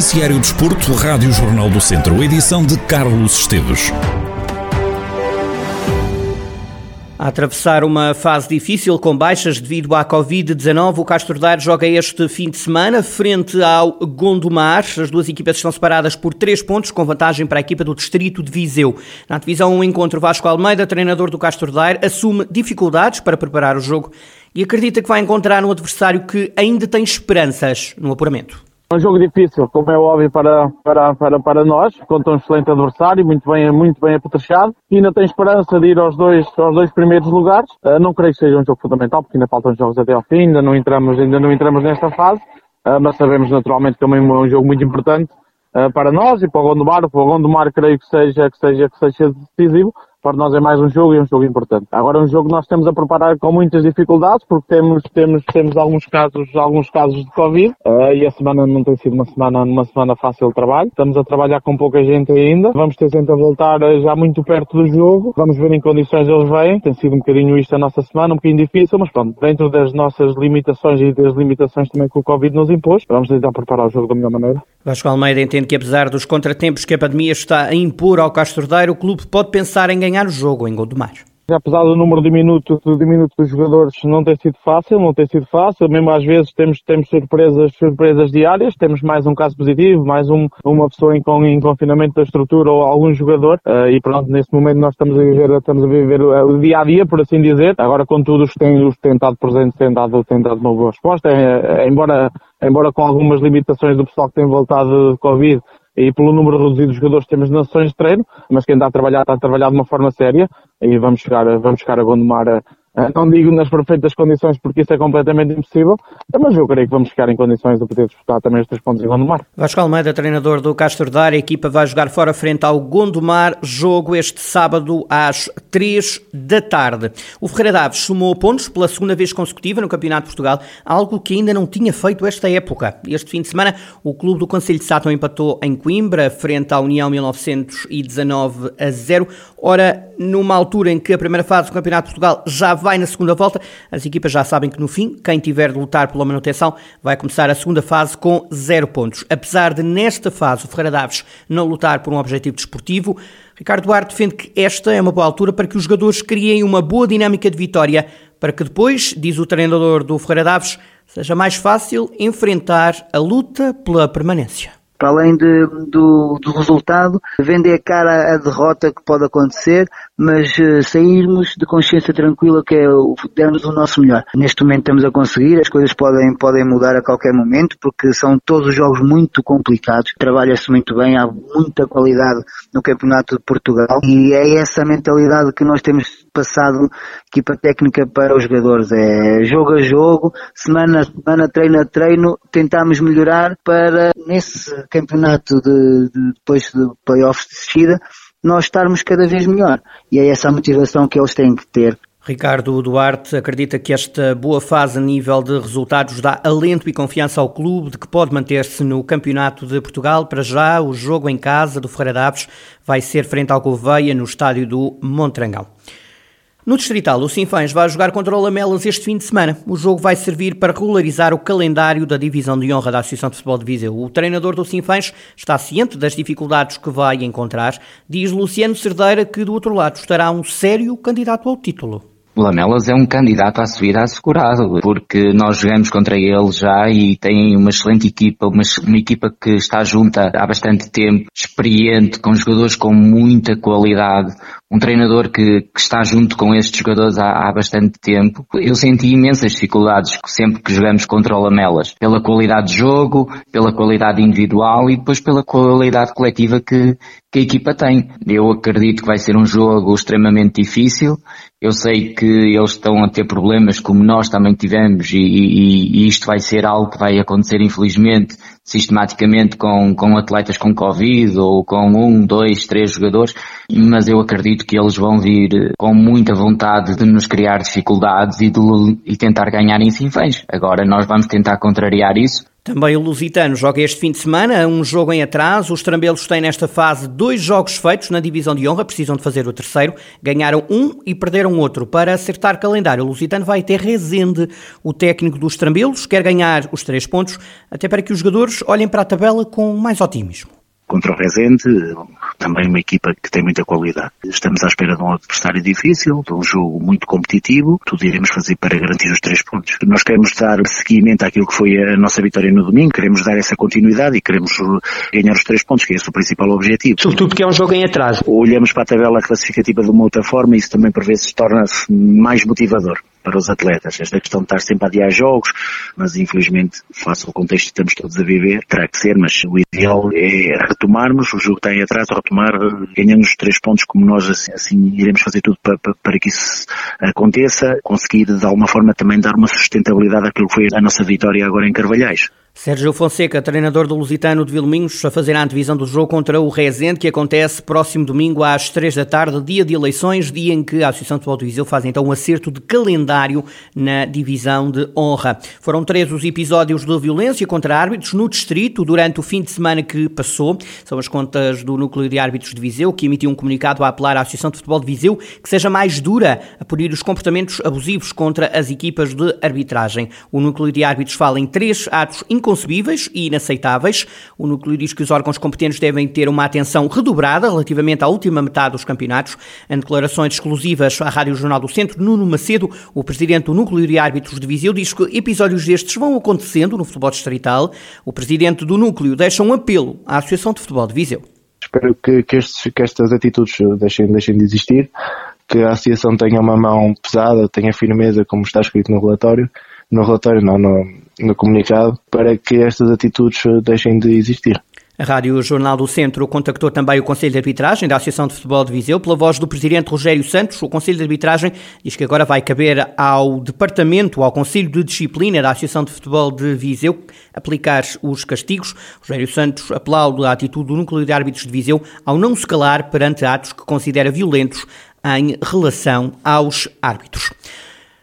Noticiário Desporto, Rádio Jornal do Centro, edição de Carlos Esteves. A atravessar uma fase difícil com baixas devido à Covid-19, o Castro Daire joga este fim de semana frente ao Gondomar. As duas equipas estão separadas por três pontos, com vantagem para a equipa do Distrito de Viseu. Na divisão 1, encontro Vasco Almeida, treinador do Castro Daire, assume dificuldades para preparar o jogo e acredita que vai encontrar um adversário que ainda tem esperanças no apuramento. É um jogo difícil, como é óbvio para, para, para, para nós, contra um excelente adversário, muito bem, muito bem apetrechado. E ainda tem esperança de ir aos dois, aos dois primeiros lugares. Uh, não creio que seja um jogo fundamental, porque ainda faltam jogos até ao fim, ainda não entramos, ainda não entramos nesta fase. Uh, mas sabemos naturalmente que também é um jogo muito importante uh, para nós e para o Gondomar. Para o Gondomar creio que seja, que seja, que seja decisivo para nós é mais um jogo e é um jogo importante. Agora é um jogo que nós temos a preparar com muitas dificuldades porque temos, temos, temos alguns casos, alguns casos de Covid uh, e a semana não tem sido uma semana, uma semana fácil de trabalho. Estamos a trabalhar com pouca gente ainda. Vamos ter sempre a voltar uh, já muito perto do jogo. Vamos ver em condições eles vêm. Tem sido um bocadinho isto a nossa semana, um bocadinho difícil, mas pronto, dentro das nossas limitações e das limitações também que o Covid nos impôs, vamos tentar preparar o jogo da melhor maneira. Vasco Almeida entende que apesar dos contratempos que a pandemia está a impor ao Castordeiro, o clube pode pensar em ganhar ganhar o jogo em Gondomar. Apesar do número de minutos, de minutos dos jogadores não ter sido fácil, não tem sido fácil, mesmo às vezes temos, temos surpresas, surpresas diárias, temos mais um caso positivo, mais um, uma pessoa em, em confinamento da estrutura ou algum jogador, uh, e pronto, nesse momento nós estamos a viver, estamos a viver o, o dia a dia, por assim dizer. Agora, contudo, os os têm têm dado, têm dado uma boa resposta, é, é, embora, embora com algumas limitações do pessoal que tem voltado de Covid, e pelo número reduzido de jogadores que temos nas sessões de treino, mas quem está a trabalhar está a trabalhar de uma forma séria e vamos chegar, vamos chegar a Gondomar ah, não digo nas perfeitas condições porque isso é completamente impossível, mas eu creio que vamos ficar em condições de poder disputar também estes pontos em Gondomar. Vasco Almeida, treinador do Castro Dar, a equipa vai jogar fora frente ao Gondomar, jogo este sábado às 3 da tarde. O Ferreira Daves sumou pontos pela segunda vez consecutiva no Campeonato de Portugal, algo que ainda não tinha feito esta época. Este fim de semana, o clube do Conselho de Sátão empatou em Coimbra, frente à União 1919 a 0. Ora, numa altura em que a primeira fase do Campeonato de Portugal já vai na segunda volta. As equipas já sabem que no fim, quem tiver de lutar pela manutenção vai começar a segunda fase com zero pontos. Apesar de nesta fase o Ferreira Daves não lutar por um objetivo desportivo, Ricardo Duarte defende que esta é uma boa altura para que os jogadores criem uma boa dinâmica de vitória, para que depois, diz o treinador do Ferreira Daves, seja mais fácil enfrentar a luta pela permanência para além de, do, do, resultado, vender cara a derrota que pode acontecer, mas uh, sairmos de consciência tranquila que é o, dermos o nosso melhor. Neste momento estamos a conseguir, as coisas podem, podem mudar a qualquer momento, porque são todos os jogos muito complicados, trabalha-se muito bem, há muita qualidade no Campeonato de Portugal, e é essa mentalidade que nós temos passado, equipa técnica para os jogadores, é jogo a jogo, semana a semana, treino a treino, tentamos melhorar para, nesse campeonato de, de depois de playoffs de descida, nós estarmos cada vez melhor. E é essa a motivação que eles têm que ter. Ricardo Duarte acredita que esta boa fase a nível de resultados dá alento e confiança ao clube de que pode manter-se no Campeonato de Portugal. Para já, o jogo em casa do Ferreira Daves vai ser frente ao Gouveia no estádio do Montrangão. No Distrital, o Sinfãs vai jogar contra o Lamelas este fim de semana. O jogo vai servir para regularizar o calendário da divisão de honra da Associação de Futebol de Viseu. O treinador do Sinfãs está ciente das dificuldades que vai encontrar. Diz Luciano Cerdeira que do outro lado estará um sério candidato ao título. Lamelas é um candidato à subida assegurado, porque nós jogamos contra ele já e tem uma excelente equipa, uma, uma, equipa que está junta há bastante tempo, experiente, com jogadores com muita qualidade, um treinador que, que está junto com estes jogadores há, há, bastante tempo. Eu senti imensas dificuldades sempre que jogamos contra o Lamelas, pela qualidade de jogo, pela qualidade individual e depois pela qualidade coletiva que, que a equipa tem. Eu acredito que vai ser um jogo extremamente difícil. Eu sei que eles estão a ter problemas como nós também tivemos e, e, e isto vai ser algo que vai acontecer infelizmente sistematicamente com, com atletas com Covid ou com um, dois, três jogadores, mas eu acredito que eles vão vir com muita vontade de nos criar dificuldades e, de, e tentar ganhar em Sinfãs. Agora nós vamos tentar contrariar isso Também o Lusitano joga este fim de semana, um jogo em atraso. Os trambelos têm nesta fase dois jogos feitos na divisão de honra, precisam de fazer o terceiro. Ganharam um e perderam outro. Para acertar calendário, o Lusitano vai ter Rezende. O técnico dos trambelos quer ganhar os três pontos, até para que os jogadores olhem para a tabela com mais otimismo contra o Rezende, também uma equipa que tem muita qualidade. Estamos à espera de um adversário difícil, de um jogo muito competitivo, tudo iremos fazer para garantir os três pontos. Nós queremos dar seguimento àquilo que foi a nossa vitória no domingo, queremos dar essa continuidade e queremos ganhar os três pontos, que é esse o principal objetivo. Sobretudo porque é um jogo em atraso. Olhamos para a tabela classificativa de uma outra forma e isso também por vezes torna-se mais motivador para os atletas. Esta questão de estar sempre a adiar jogos, mas infelizmente, face ao contexto que estamos todos a viver, terá que ser, mas o ideal é retomarmos, o jogo está em atraso, retomar, ganhando os três pontos como nós assim, assim iremos fazer tudo para, para, para, que isso aconteça, conseguir de alguma forma também dar uma sustentabilidade àquilo que foi a nossa vitória agora em Carvalhais. Sérgio Fonseca, treinador do Lusitano de Vilminhos, a fazer a antevisão do jogo contra o Rezende, que acontece próximo domingo às três da tarde, dia de eleições, dia em que a Associação de Futebol de Viseu faz então um acerto de calendário na divisão de honra. Foram três os episódios de violência contra árbitros no distrito durante o fim de semana que passou. São as contas do Núcleo de Árbitros de Viseu, que emitiu um comunicado a apelar à Associação de Futebol de Viseu que seja mais dura a punir os comportamentos abusivos contra as equipas de arbitragem. O Núcleo de Árbitros fala em três atos inconcebíveis e inaceitáveis. O núcleo diz que os órgãos competentes devem ter uma atenção redobrada relativamente à última metade dos campeonatos. Em declarações exclusivas à Rádio Jornal do Centro, Nuno Macedo, o presidente do núcleo de árbitros de Viseu, diz que episódios destes vão acontecendo no futebol distrital. O presidente do núcleo deixa um apelo à Associação de Futebol de Viseu. Espero que, que, estes, que estas atitudes deixem, deixem de existir, que a associação tenha uma mão pesada, tenha firmeza, como está escrito no relatório, no relatório, não, no, no comunicado, para que estas atitudes deixem de existir. A Rádio Jornal do Centro contactou também o Conselho de Arbitragem da Associação de Futebol de Viseu. Pela voz do Presidente Rogério Santos, o Conselho de Arbitragem diz que agora vai caber ao Departamento, ao Conselho de Disciplina da Associação de Futebol de Viseu, aplicar os castigos. Rogério Santos aplaude a atitude do Núcleo de Árbitros de Viseu ao não se calar perante atos que considera violentos em relação aos árbitros.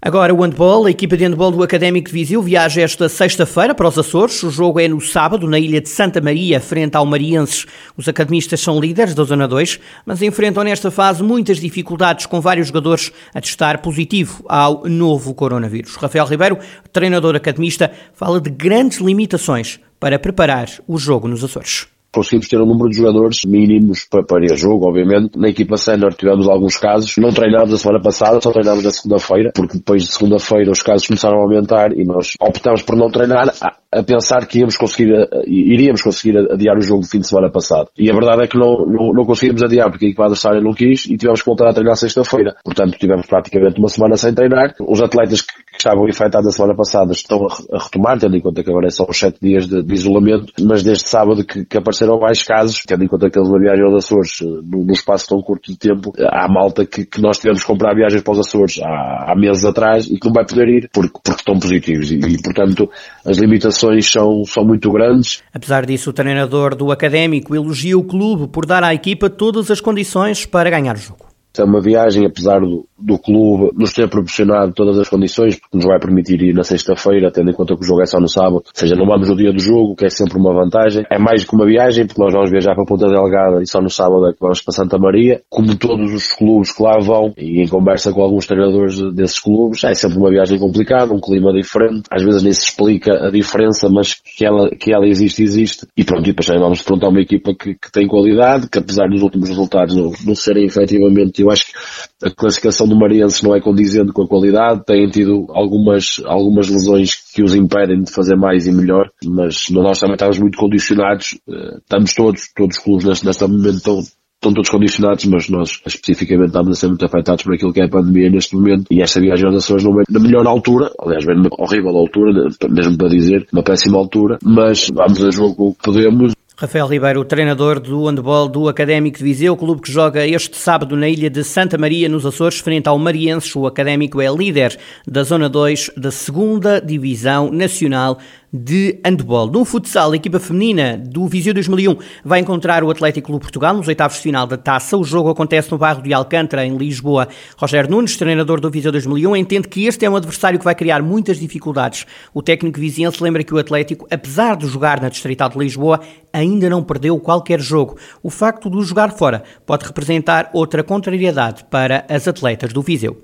Agora o handball, a equipa de handball do Académico de Viseu viaja esta sexta-feira para os Açores. O jogo é no sábado, na ilha de Santa Maria, frente ao Marienses. Os academistas são líderes da Zona 2, mas enfrentam nesta fase muitas dificuldades, com vários jogadores a testar positivo ao novo coronavírus. Rafael Ribeiro, treinador academista, fala de grandes limitações para preparar o jogo nos Açores conseguimos ter um número de jogadores mínimos para, para jogo, obviamente. Na equipa sénior tivemos alguns casos. Não treinámos a semana passada, só treinámos na segunda-feira, porque depois de segunda-feira os casos começaram a aumentar e nós optámos por não treinar a, a pensar que íamos conseguir, a, iríamos conseguir adiar o jogo do fim de semana passado. E a verdade é que não, não, não conseguimos adiar porque a equipa adversária não quis e tivemos que voltar a treinar sexta-feira. Portanto, tivemos praticamente uma semana sem treinar. Os atletas que que estavam infectados a semana passada estão a, retomar, tendo em conta que agora é só os 7 dias de, de, isolamento, mas desde sábado que, que, apareceram mais casos, tendo em conta que eles viagem aos Açores eh, no, espaço tão curto de tempo, há malta que, que nós tivemos que comprar viagens para os Açores há, há, meses atrás e que não vai poder ir porque, porque estão positivos e, e, portanto as limitações são, são muito grandes. Apesar disso, o treinador do Académico elogia o clube por dar à equipa todas as condições para ganhar o jogo. É uma viagem, apesar do, do clube nos ter proporcionado todas as condições, porque nos vai permitir ir na sexta-feira, tendo em conta que o jogo é só no sábado. Ou seja, não vamos no dia do jogo, que é sempre uma vantagem. É mais que uma viagem, porque nós vamos viajar para Ponta Delgada e só no sábado é que vamos para Santa Maria. Como todos os clubes que lá vão, e em conversa com alguns treinadores desses clubes, é sempre uma viagem complicada, um clima diferente. Às vezes nem se explica a diferença, mas que ela, que ela existe, existe. E pronto, e depois vamos a uma equipa que, que tem qualidade, que apesar dos últimos resultados não, não serem efetivamente eu acho que a classificação do Mariense não é condizente com a qualidade, têm tido algumas, algumas lesões que os impedem de fazer mais e melhor, mas nós também estamos muito condicionados, eh, estamos todos, todos os clubes neste, momento estão, estão todos condicionados, mas nós especificamente estamos a ser muito afetados por aquilo que é a pandemia neste momento e esta viagem às Açores não vem na melhor altura, aliás vem na horrível altura, mesmo para dizer, uma péssima altura, mas vamos a jogo o que podemos Rafael Ribeiro, treinador do handball do Académico de Viseu, clube que joga este sábado na ilha de Santa Maria, nos Açores, frente ao Marienses. O Académico é líder da Zona 2 da segunda Divisão Nacional de handball. No futsal, a equipa feminina do Viseu 2001 vai encontrar o Atlético Clube Portugal nos oitavos de final da taça. O jogo acontece no bairro de Alcântara, em Lisboa. Roger Nunes, treinador do Viseu 2001, entende que este é um adversário que vai criar muitas dificuldades. O técnico viziense lembra que o Atlético, apesar de jogar na Distrital de Lisboa, ainda não perdeu qualquer jogo. O facto de o jogar fora pode representar outra contrariedade para as atletas do Viseu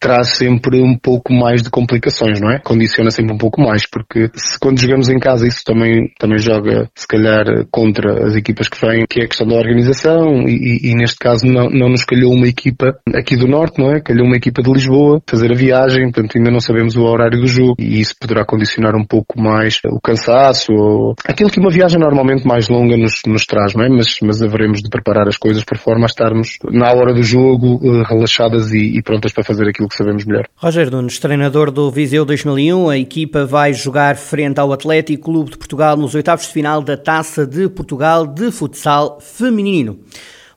traz sempre um pouco mais de complicações, não é? Condiciona sempre um pouco mais, porque se quando jogamos em casa isso também, também joga, se calhar, contra as equipas que vêm, que é a questão da organização, e, e, neste caso não, não nos calhou uma equipa aqui do Norte, não é? Calhou uma equipa de Lisboa, fazer a viagem, portanto ainda não sabemos o horário do jogo, e isso poderá condicionar um pouco mais o cansaço, ou aquilo que uma viagem normalmente mais longa nos, nos traz, não é? Mas, mas haveremos de preparar as coisas por forma a estarmos na hora do jogo, eh, relaxadas e, e prontas para fazer aquilo que sabemos melhor. Roger Nunes, treinador do Viseu 2001, a equipa vai jogar frente ao Atlético Clube de Portugal nos oitavos de final da Taça de Portugal de futsal feminino.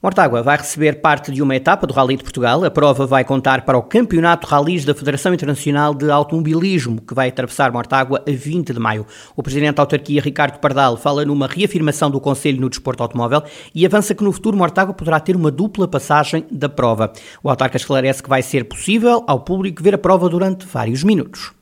Mortágua vai receber parte de uma etapa do Rally de Portugal. A prova vai contar para o Campeonato Rallys da Federação Internacional de Automobilismo, que vai atravessar Mortágua a 20 de maio. O presidente da autarquia, Ricardo Pardal, fala numa reafirmação do Conselho no desporto automóvel e avança que no futuro Mortágua poderá ter uma dupla passagem da prova. O autarca esclarece que vai ser possível ao público ver a prova durante vários minutos.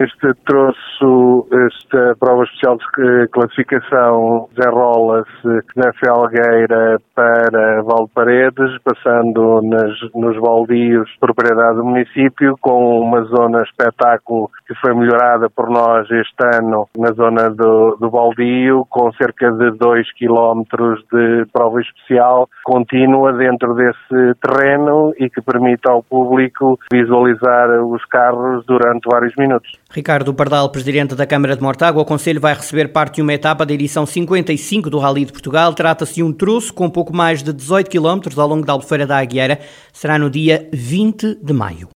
Este troço, esta prova especial de classificação desenrola-se na Felgueira para Valparedes, passando nas, nos baldios propriedade do município, com uma zona espetáculo que foi melhorada por nós este ano na zona do, do baldio, com cerca de 2 km de prova especial contínua dentro desse terreno e que permite ao público visualizar os carros durante vários minutos. Ricardo Pardal, presidente da Câmara de Mortágua, o Conselho vai receber parte de uma etapa da edição 55 do Rally de Portugal. Trata-se de um troço com pouco mais de 18 km ao longo da Albufeira da Aguiera. Será no dia 20 de maio.